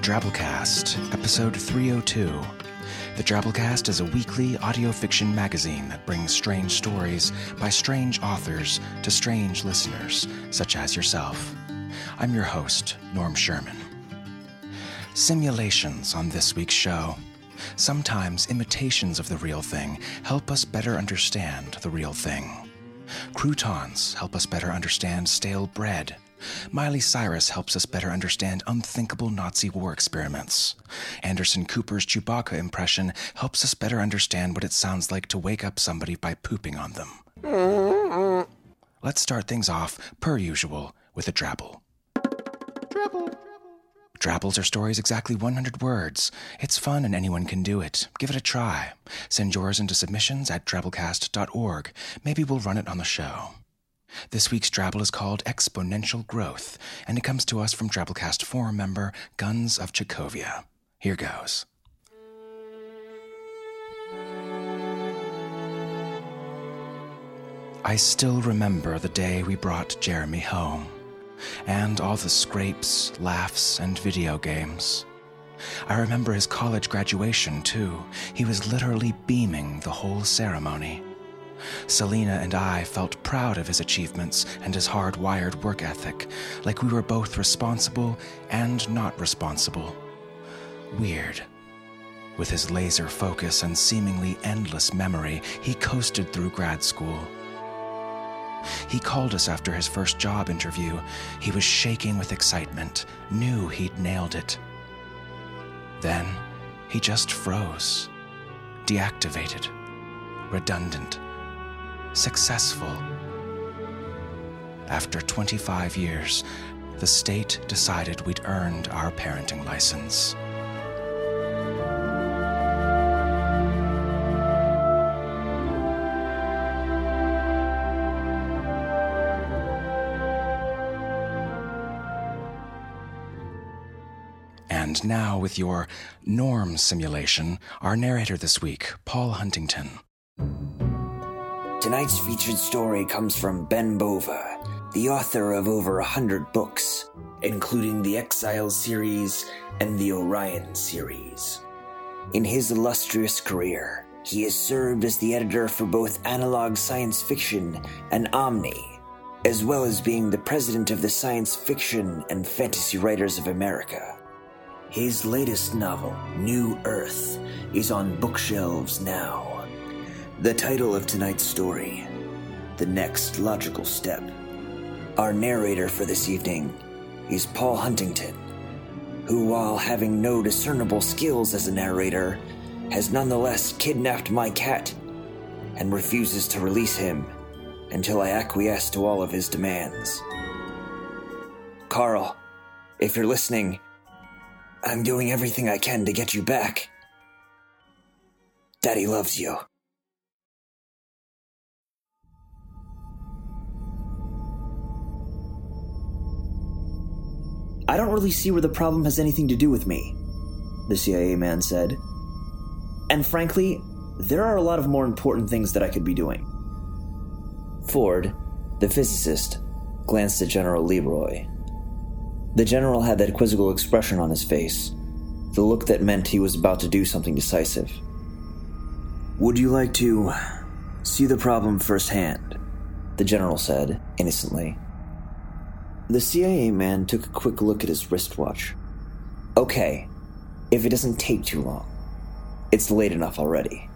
Drabblecast, episode 302. The Drabblecast is a weekly audio fiction magazine that brings strange stories by strange authors to strange listeners, such as yourself. I'm your host, Norm Sherman. Simulations on this week's show. Sometimes imitations of the real thing help us better understand the real thing. Croutons help us better understand stale bread. Miley Cyrus helps us better understand unthinkable Nazi war experiments. Anderson Cooper's Chewbacca impression helps us better understand what it sounds like to wake up somebody by pooping on them. Let's start things off, per usual, with a drabble. Drabble. Drabbles are stories exactly 100 words. It's fun and anyone can do it. Give it a try. Send yours into submissions at drabblecast.org. Maybe we'll run it on the show. This week's Drabble is called Exponential Growth, and it comes to us from Drabblecast forum member Guns of Chechovia. Here goes. I still remember the day we brought Jeremy home, and all the scrapes, laughs, and video games. I remember his college graduation, too. He was literally beaming the whole ceremony. Selena and I felt proud of his achievements and his hard-wired work ethic, like we were both responsible and not responsible. Weird. With his laser focus and seemingly endless memory, he coasted through grad school. He called us after his first job interview. He was shaking with excitement, knew he'd nailed it. Then he just froze, deactivated, redundant successful. After 25 years, the state decided we'd earned our parenting license. And now, with your norm simulation, our narrator this week, Paul Huntington. Tonight's featured story comes from Ben Bova, the author of over a hundred books, including the Exile series and the Orion series. In his illustrious career, he has served as the editor for both Analog Science Fiction and Omni, as well as being the president of the Science Fiction and Fantasy Writers of America. His latest novel, New Earth, is on bookshelves now. The title of tonight's story the next logical step. Our narrator for this evening is Paul Huntington, who, while having no discernible skills as a narrator, has nonetheless kidnapped my cat and refuses to release him until I acquiesce to all of his demands. Carl, if you're listening, I'm doing everything I can to get you back. Daddy loves you. I don't really see where the problem has anything to do with me, the CIA man said. And frankly, there are a lot of more important things that I could be doing. Ford, the physicist, glanced at General LeRoy. The general had that quizzical expression on his face, the look that meant he was about to do something decisive. Would you like to see the problem firsthand? The general said, innocently. The CIA man took a quick look at his wristwatch. Okay, if it doesn't take too long. It's late enough already.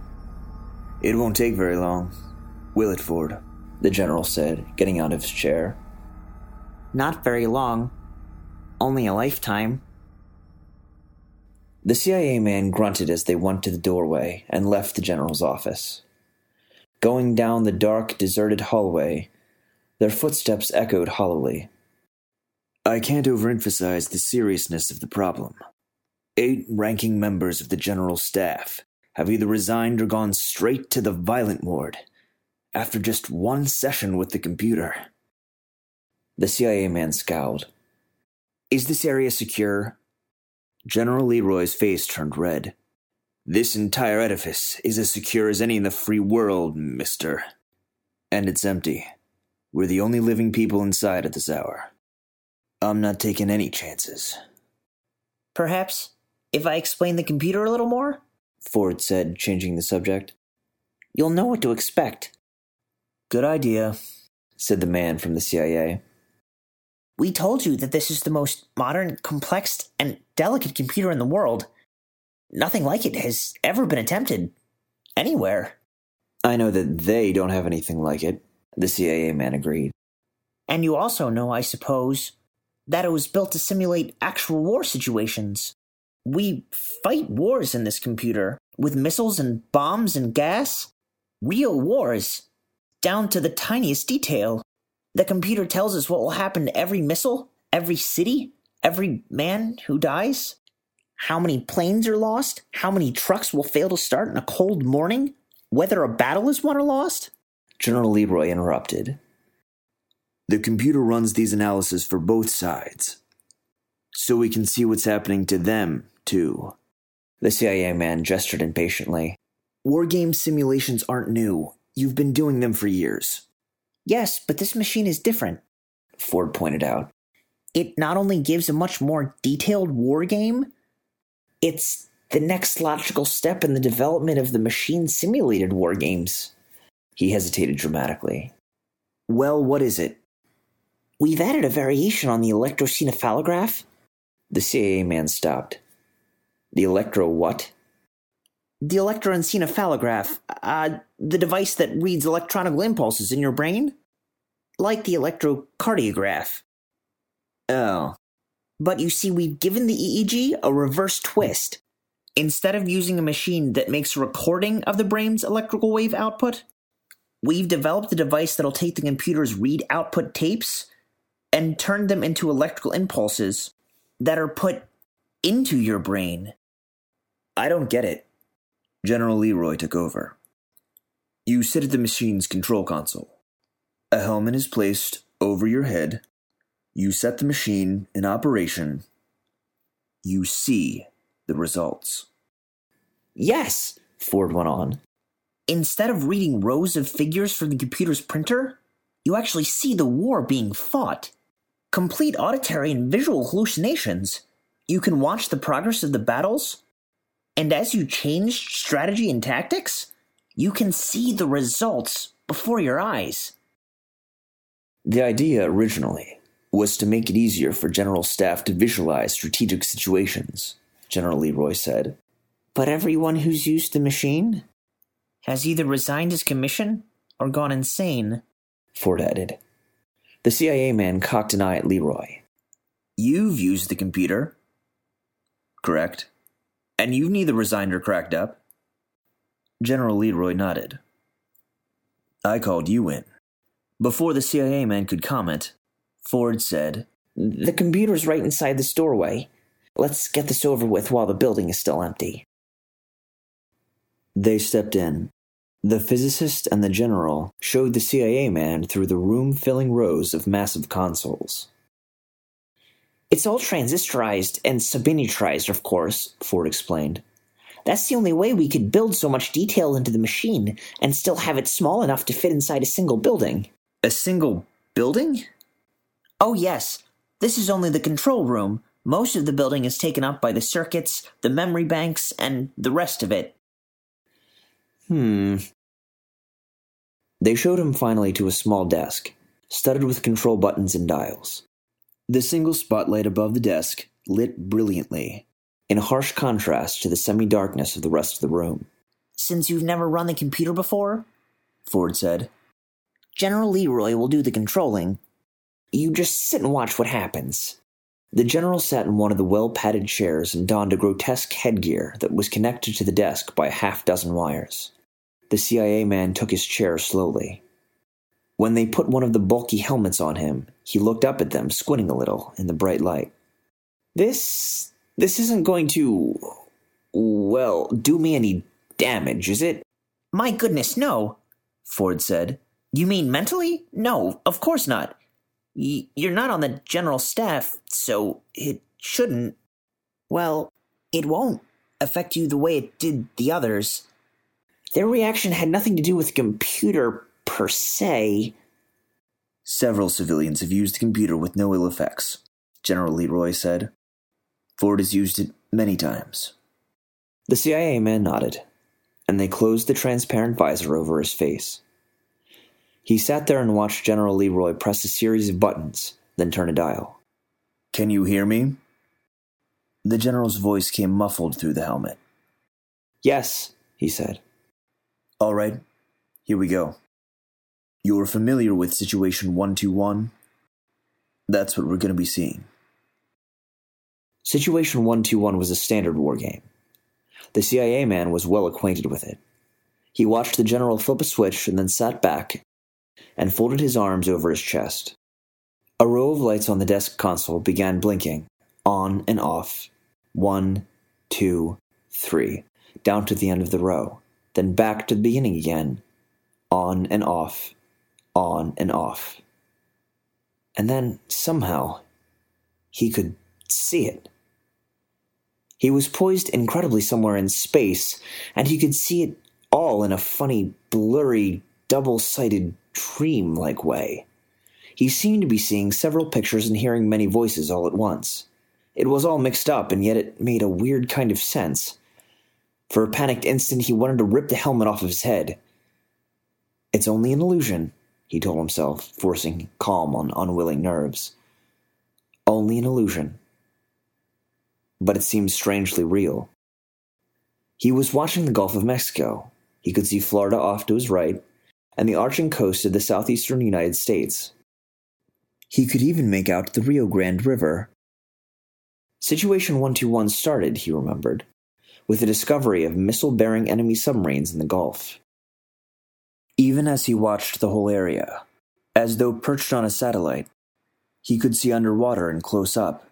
It won't take very long, will it, Ford? The general said, getting out of his chair. Not very long. Only a lifetime. The CIA man grunted as they went to the doorway and left the general's office. Going down the dark, deserted hallway, their footsteps echoed hollowly. I can't overemphasize the seriousness of the problem. Eight ranking members of the General Staff have either resigned or gone straight to the violent ward after just one session with the computer. The CIA man scowled. Is this area secure? General LeRoy's face turned red. This entire edifice is as secure as any in the free world, mister. And it's empty. We're the only living people inside at this hour. I'm not taking any chances. Perhaps if I explain the computer a little more? Ford said, changing the subject. You'll know what to expect. Good idea, said the man from the CIA. We told you that this is the most modern, complex, and delicate computer in the world. Nothing like it has ever been attempted. Anywhere. I know that they don't have anything like it, the CIA man agreed. And you also know, I suppose, that it was built to simulate actual war situations. We fight wars in this computer with missiles and bombs and gas. Real wars, down to the tiniest detail. The computer tells us what will happen to every missile, every city, every man who dies. How many planes are lost, how many trucks will fail to start in a cold morning, whether a battle is won or lost. General LeRoy interrupted. The computer runs these analyses for both sides. So we can see what's happening to them, too. The CIA man gestured impatiently. War game simulations aren't new. You've been doing them for years. Yes, but this machine is different, Ford pointed out. It not only gives a much more detailed war game, it's the next logical step in the development of the machine simulated war games. He hesitated dramatically. Well, what is it? We've added a variation on the electroencephalograph. The CIA man stopped. The electro what? The electroencephalograph, uh, the device that reads electronic impulses in your brain. Like the electrocardiograph. Oh. But you see, we've given the EEG a reverse twist. Instead of using a machine that makes a recording of the brain's electrical wave output, we've developed a device that'll take the computer's read output tapes and turn them into electrical impulses that are put into your brain. I don't get it. General LeRoy took over. You sit at the machine's control console. A helmet is placed over your head. You set the machine in operation. You see the results. Yes, Ford went on. Instead of reading rows of figures from the computer's printer, you actually see the war being fought complete auditory and visual hallucinations. You can watch the progress of the battles, and as you change strategy and tactics, you can see the results before your eyes. The idea originally was to make it easier for General Staff to visualize strategic situations, General LeRoy said. But everyone who's used the machine has either resigned his commission or gone insane. Ford added. The CIA man cocked an eye at LeRoy. You've used the computer. Correct. And you've neither resigned or cracked up. General LeRoy nodded. I called you in. Before the CIA man could comment, Ford said, The computer's right inside this doorway. Let's get this over with while the building is still empty. They stepped in. The physicist and the general showed the CIA man through the room filling rows of massive consoles. It's all transistorized and subminiaturized, of course, Ford explained. That's the only way we could build so much detail into the machine and still have it small enough to fit inside a single building. A single building? Oh, yes. This is only the control room. Most of the building is taken up by the circuits, the memory banks, and the rest of it. Hmm. They showed him finally to a small desk, studded with control buttons and dials. The single spotlight above the desk lit brilliantly, in harsh contrast to the semi darkness of the rest of the room. Since you've never run the computer before, Ford said, General LeRoy will do the controlling. You just sit and watch what happens. The general sat in one of the well padded chairs and donned a grotesque headgear that was connected to the desk by a half dozen wires. The CIA man took his chair slowly. When they put one of the bulky helmets on him, he looked up at them, squinting a little in the bright light. This. this isn't going to. well, do me any damage, is it? My goodness, no, Ford said. You mean mentally? No, of course not. Y- you're not on the general staff, so it shouldn't. Well, it won't affect you the way it did the others. Their reaction had nothing to do with the computer per se. Several civilians have used the computer with no ill effects, General LeRoy said. Ford has used it many times. The CIA man nodded, and they closed the transparent visor over his face. He sat there and watched General LeRoy press a series of buttons, then turn a dial. Can you hear me? The general's voice came muffled through the helmet. Yes, he said. All right, here we go. You're familiar with Situation 121? That's what we're going to be seeing. Situation 121 was a standard war game. The CIA man was well acquainted with it. He watched the general flip a switch and then sat back and folded his arms over his chest. A row of lights on the desk console began blinking, on and off. One, two, three, down to the end of the row, then back to the beginning again, on and off, on and off. And then, somehow, he could see it. He was poised incredibly somewhere in space, and he could see it all in a funny, blurry, double sighted, dream like way. He seemed to be seeing several pictures and hearing many voices all at once. It was all mixed up, and yet it made a weird kind of sense. For a panicked instant, he wanted to rip the helmet off of his head. It's only an illusion, he told himself, forcing calm on unwilling nerves. Only an illusion. But it seemed strangely real. He was watching the Gulf of Mexico. He could see Florida off to his right, and the arching coast of the southeastern United States. He could even make out the Rio Grande River. Situation 121 started, he remembered, with the discovery of missile bearing enemy submarines in the Gulf. Even as he watched the whole area, as though perched on a satellite, he could see underwater and close up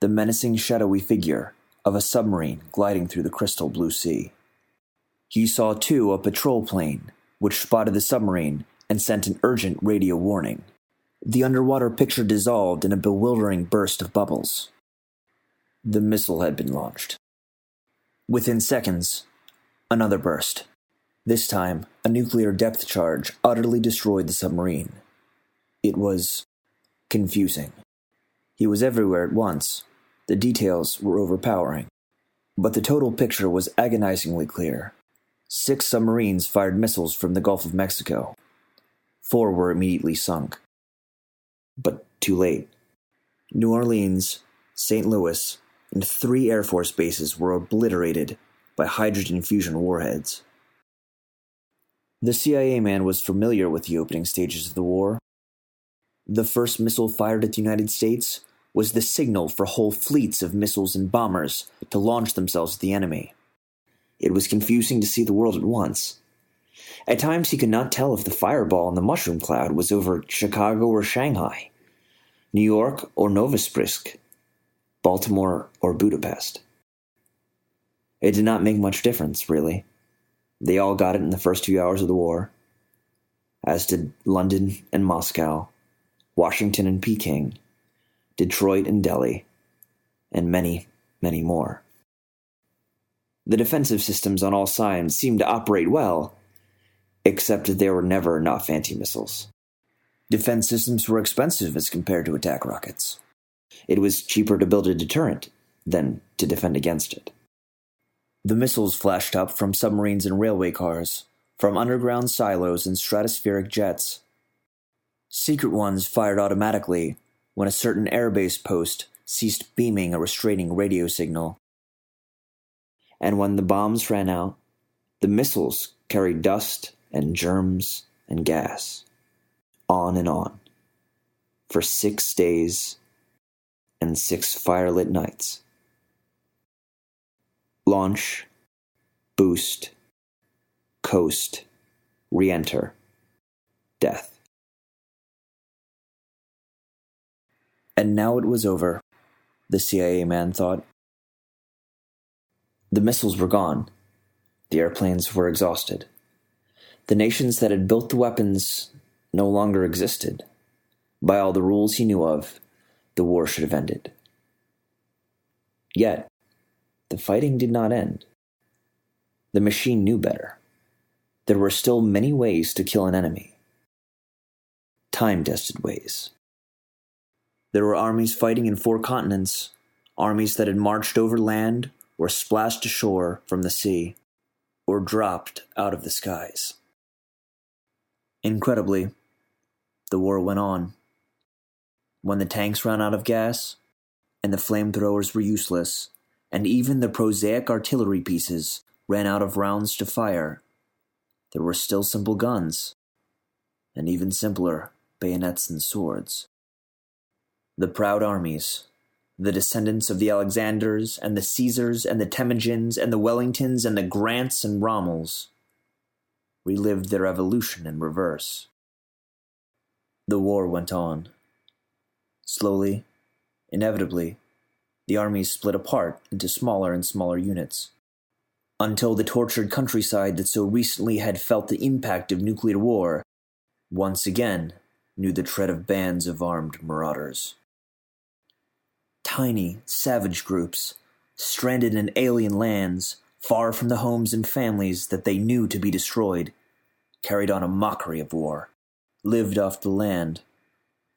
the menacing shadowy figure of a submarine gliding through the crystal blue sea. He saw, too, a patrol plane, which spotted the submarine and sent an urgent radio warning. The underwater picture dissolved in a bewildering burst of bubbles. The missile had been launched. Within seconds, another burst. This time, a nuclear depth charge utterly destroyed the submarine. It was confusing. He was everywhere at once. The details were overpowering. But the total picture was agonizingly clear. Six submarines fired missiles from the Gulf of Mexico. Four were immediately sunk. But too late. New Orleans, St. Louis, and three Air Force bases were obliterated by hydrogen fusion warheads. The CIA man was familiar with the opening stages of the war. The first missile fired at the United States was the signal for whole fleets of missiles and bombers to launch themselves at the enemy. It was confusing to see the world at once. At times, he could not tell if the fireball in the mushroom cloud was over Chicago or Shanghai, New York or Novosibirsk, Baltimore or Budapest. It did not make much difference, really. They all got it in the first few hours of the war, as did London and Moscow, Washington and Peking, Detroit and Delhi, and many, many more. The defensive systems on all sides seemed to operate well, except that there were never enough anti missiles. Defense systems were expensive as compared to attack rockets. It was cheaper to build a deterrent than to defend against it. The missiles flashed up from submarines and railway cars, from underground silos and stratospheric jets. Secret ones fired automatically when a certain airbase post ceased beaming a restraining radio signal. And when the bombs ran out, the missiles carried dust and germs and gas. On and on. For six days and six firelit nights launch, boost, coast, re enter, death. And now it was over, the CIA man thought. The missiles were gone. The airplanes were exhausted. The nations that had built the weapons no longer existed. By all the rules he knew of, the war should have ended. Yet, the fighting did not end. The machine knew better. There were still many ways to kill an enemy. Time tested ways. There were armies fighting in four continents, armies that had marched over land or splashed ashore from the sea, or dropped out of the skies. Incredibly, the war went on. When the tanks ran out of gas and the flamethrowers were useless, and even the prosaic artillery pieces ran out of rounds to fire. There were still simple guns, and even simpler bayonets and swords. The proud armies, the descendants of the Alexanders and the Caesars and the Temujins and the Wellingtons and the Grants and Rommels, relived their evolution in reverse. The war went on. Slowly, inevitably, the armies split apart into smaller and smaller units. Until the tortured countryside that so recently had felt the impact of nuclear war once again knew the tread of bands of armed marauders. Tiny, savage groups, stranded in alien lands, far from the homes and families that they knew to be destroyed, carried on a mockery of war, lived off the land,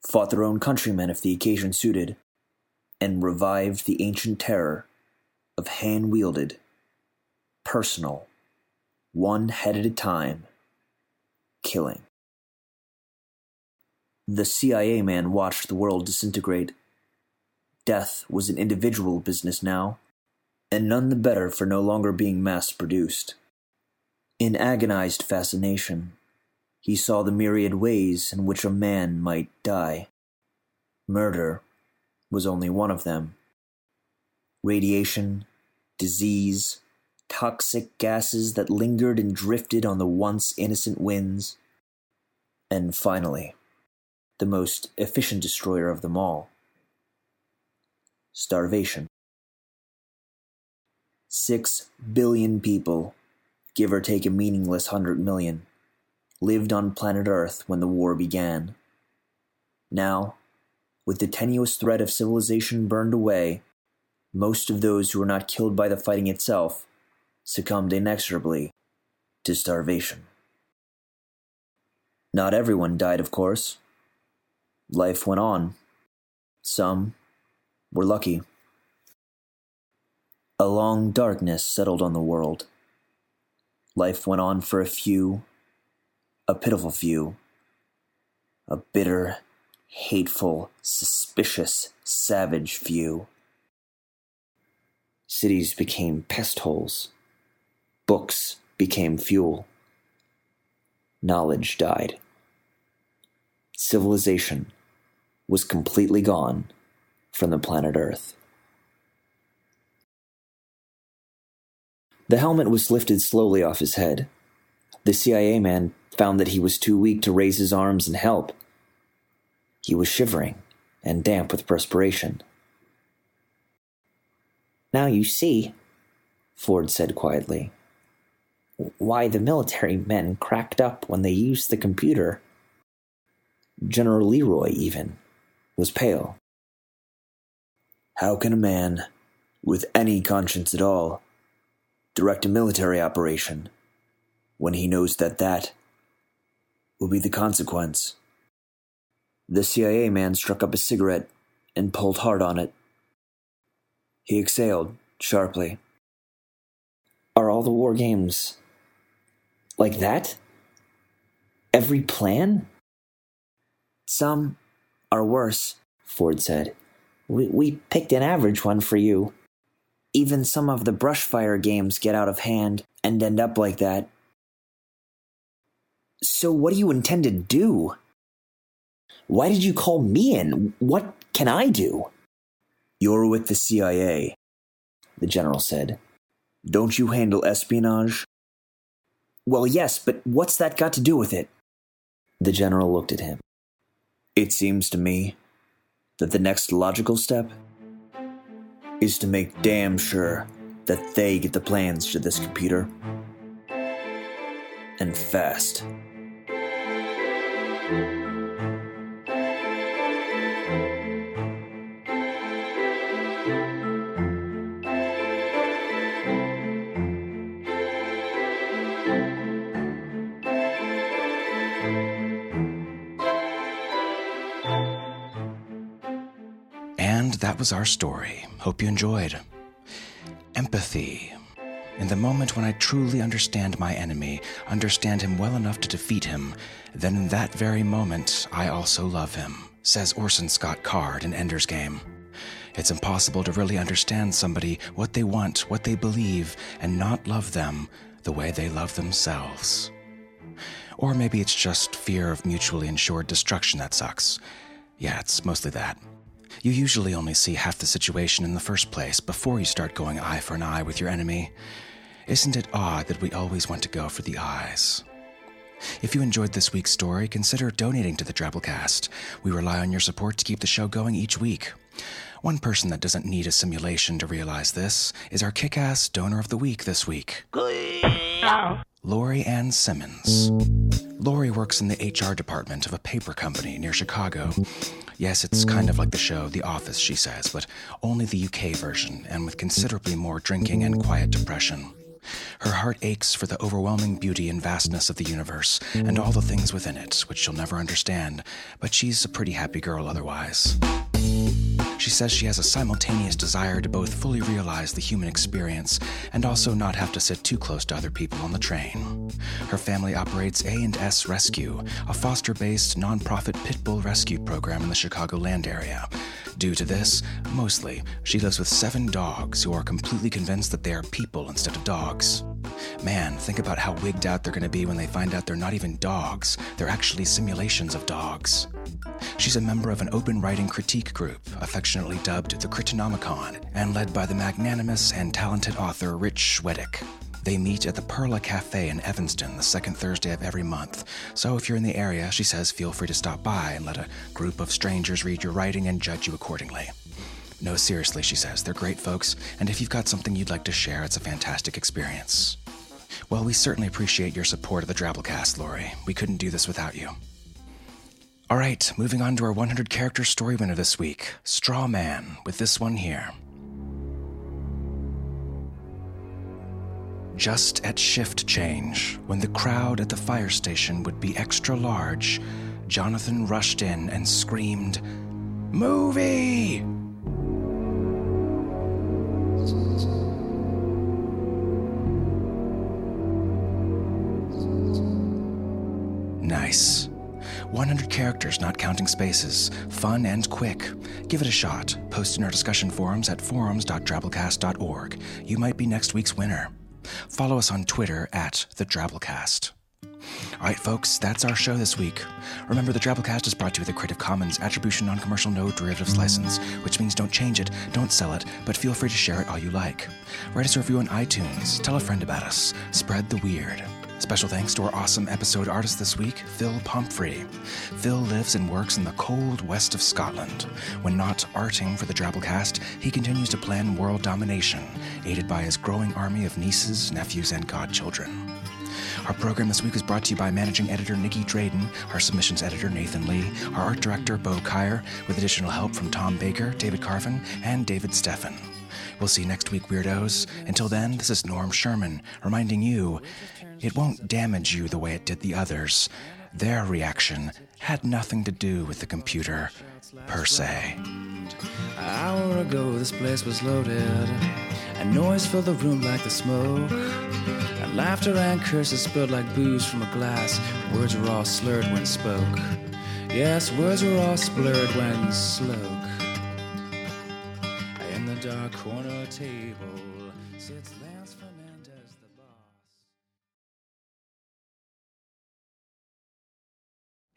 fought their own countrymen if the occasion suited, and revived the ancient terror of hand wielded, personal, one head at a time, killing. The CIA man watched the world disintegrate. Death was an individual business now, and none the better for no longer being mass produced. In agonized fascination, he saw the myriad ways in which a man might die. Murder was only one of them. Radiation, disease, toxic gases that lingered and drifted on the once innocent winds, and finally, the most efficient destroyer of them all starvation. Six billion people, give or take a meaningless hundred million, lived on planet Earth when the war began. Now, with the tenuous thread of civilization burned away, most of those who were not killed by the fighting itself succumbed inexorably to starvation. Not everyone died, of course. Life went on. Some were lucky. A long darkness settled on the world. Life went on for a few, a pitiful few, a bitter hateful, suspicious, savage few. Cities became pest holes. Books became fuel. knowledge died. Civilization was completely gone from the planet Earth. The helmet was lifted slowly off his head. The CIA man found that he was too weak to raise his arms and help. He was shivering and damp with perspiration. Now you see, Ford said quietly, why the military men cracked up when they used the computer. General LeRoy, even, was pale. How can a man, with any conscience at all, direct a military operation when he knows that that will be the consequence? The CIA man struck up a cigarette and pulled hard on it. He exhaled sharply. Are all the war games like that? Every plan? Some are worse, Ford said. We, we picked an average one for you. Even some of the brushfire games get out of hand and end up like that. So, what do you intend to do? Why did you call me in? What can I do? You're with the CIA, the general said. Don't you handle espionage? Well, yes, but what's that got to do with it? The general looked at him. It seems to me that the next logical step is to make damn sure that they get the plans to this computer. And fast. And that was our story. Hope you enjoyed. Empathy. In the moment when I truly understand my enemy, understand him well enough to defeat him, then in that very moment I also love him, says Orson Scott Card in Ender's Game. It's impossible to really understand somebody, what they want, what they believe, and not love them the way they love themselves. Or maybe it's just fear of mutually assured destruction that sucks. Yeah, it's mostly that. You usually only see half the situation in the first place before you start going eye for an eye with your enemy. Isn't it odd that we always want to go for the eyes? If you enjoyed this week's story, consider donating to the Drabblecast. We rely on your support to keep the show going each week. One person that doesn't need a simulation to realize this is our kick ass donor of the week this week. Lori Ann Simmons. Lori works in the HR department of a paper company near Chicago. Yes, it's kind of like the show The Office, she says, but only the UK version and with considerably more drinking and quiet depression. Her heart aches for the overwhelming beauty and vastness of the universe and all the things within it, which she'll never understand, but she's a pretty happy girl otherwise. She says she has a simultaneous desire to both fully realize the human experience and also not have to sit too close to other people on the train. Her family operates A&S Rescue, a foster-based nonprofit pit bull rescue program in the Chicagoland area. Due to this, mostly, she lives with seven dogs who are completely convinced that they are people instead of dogs. Man, think about how wigged out they're going to be when they find out they're not even dogs, they're actually simulations of dogs. She's a member of an open writing critique group, affectionately dubbed the Critinomicon, and led by the magnanimous and talented author Rich Schwedick. They meet at the Perla Cafe in Evanston the second Thursday of every month. So if you're in the area, she says feel free to stop by and let a group of strangers read your writing and judge you accordingly. No, seriously, she says, they're great folks, and if you've got something you'd like to share, it's a fantastic experience. Well, we certainly appreciate your support of the Drabblecast, Lori. We couldn't do this without you. All right, moving on to our 100 character story winner this week, Straw Man, with this one here. Just at shift change, when the crowd at the fire station would be extra large, Jonathan rushed in and screamed, Movie! Nice. 100 characters, not counting spaces. Fun and quick. Give it a shot. Post in our discussion forums at forums.drabblecast.org. You might be next week's winner. Follow us on Twitter at the Drabblecast. All right, folks, that's our show this week. Remember, the Drabblecast is brought to you with a Creative Commons Attribution Non Commercial No Derivatives license, which means don't change it, don't sell it, but feel free to share it all you like. Write us a review on iTunes, tell a friend about us, spread the weird. Special thanks to our awesome episode artist this week, Phil Pomfrey. Phil lives and works in the cold west of Scotland. When not arting for the Drabblecast, he continues to plan world domination, aided by his growing army of nieces, nephews, and godchildren. Our program this week is brought to you by managing editor Nicky Drayden, our submissions editor Nathan Lee, our art director Bo Kaier, with additional help from Tom Baker, David Carvin, and David Steffen. We'll see you next week, weirdos. Until then, this is Norm Sherman reminding you it won't damage you the way it did the others. Their reaction had nothing to do with the computer, per se. An hour ago, this place was loaded, and noise filled the room like the smoke. And laughter and curses spilled like booze from a glass. Words were all slurred when spoke. Yes, words were all slurred when sloke.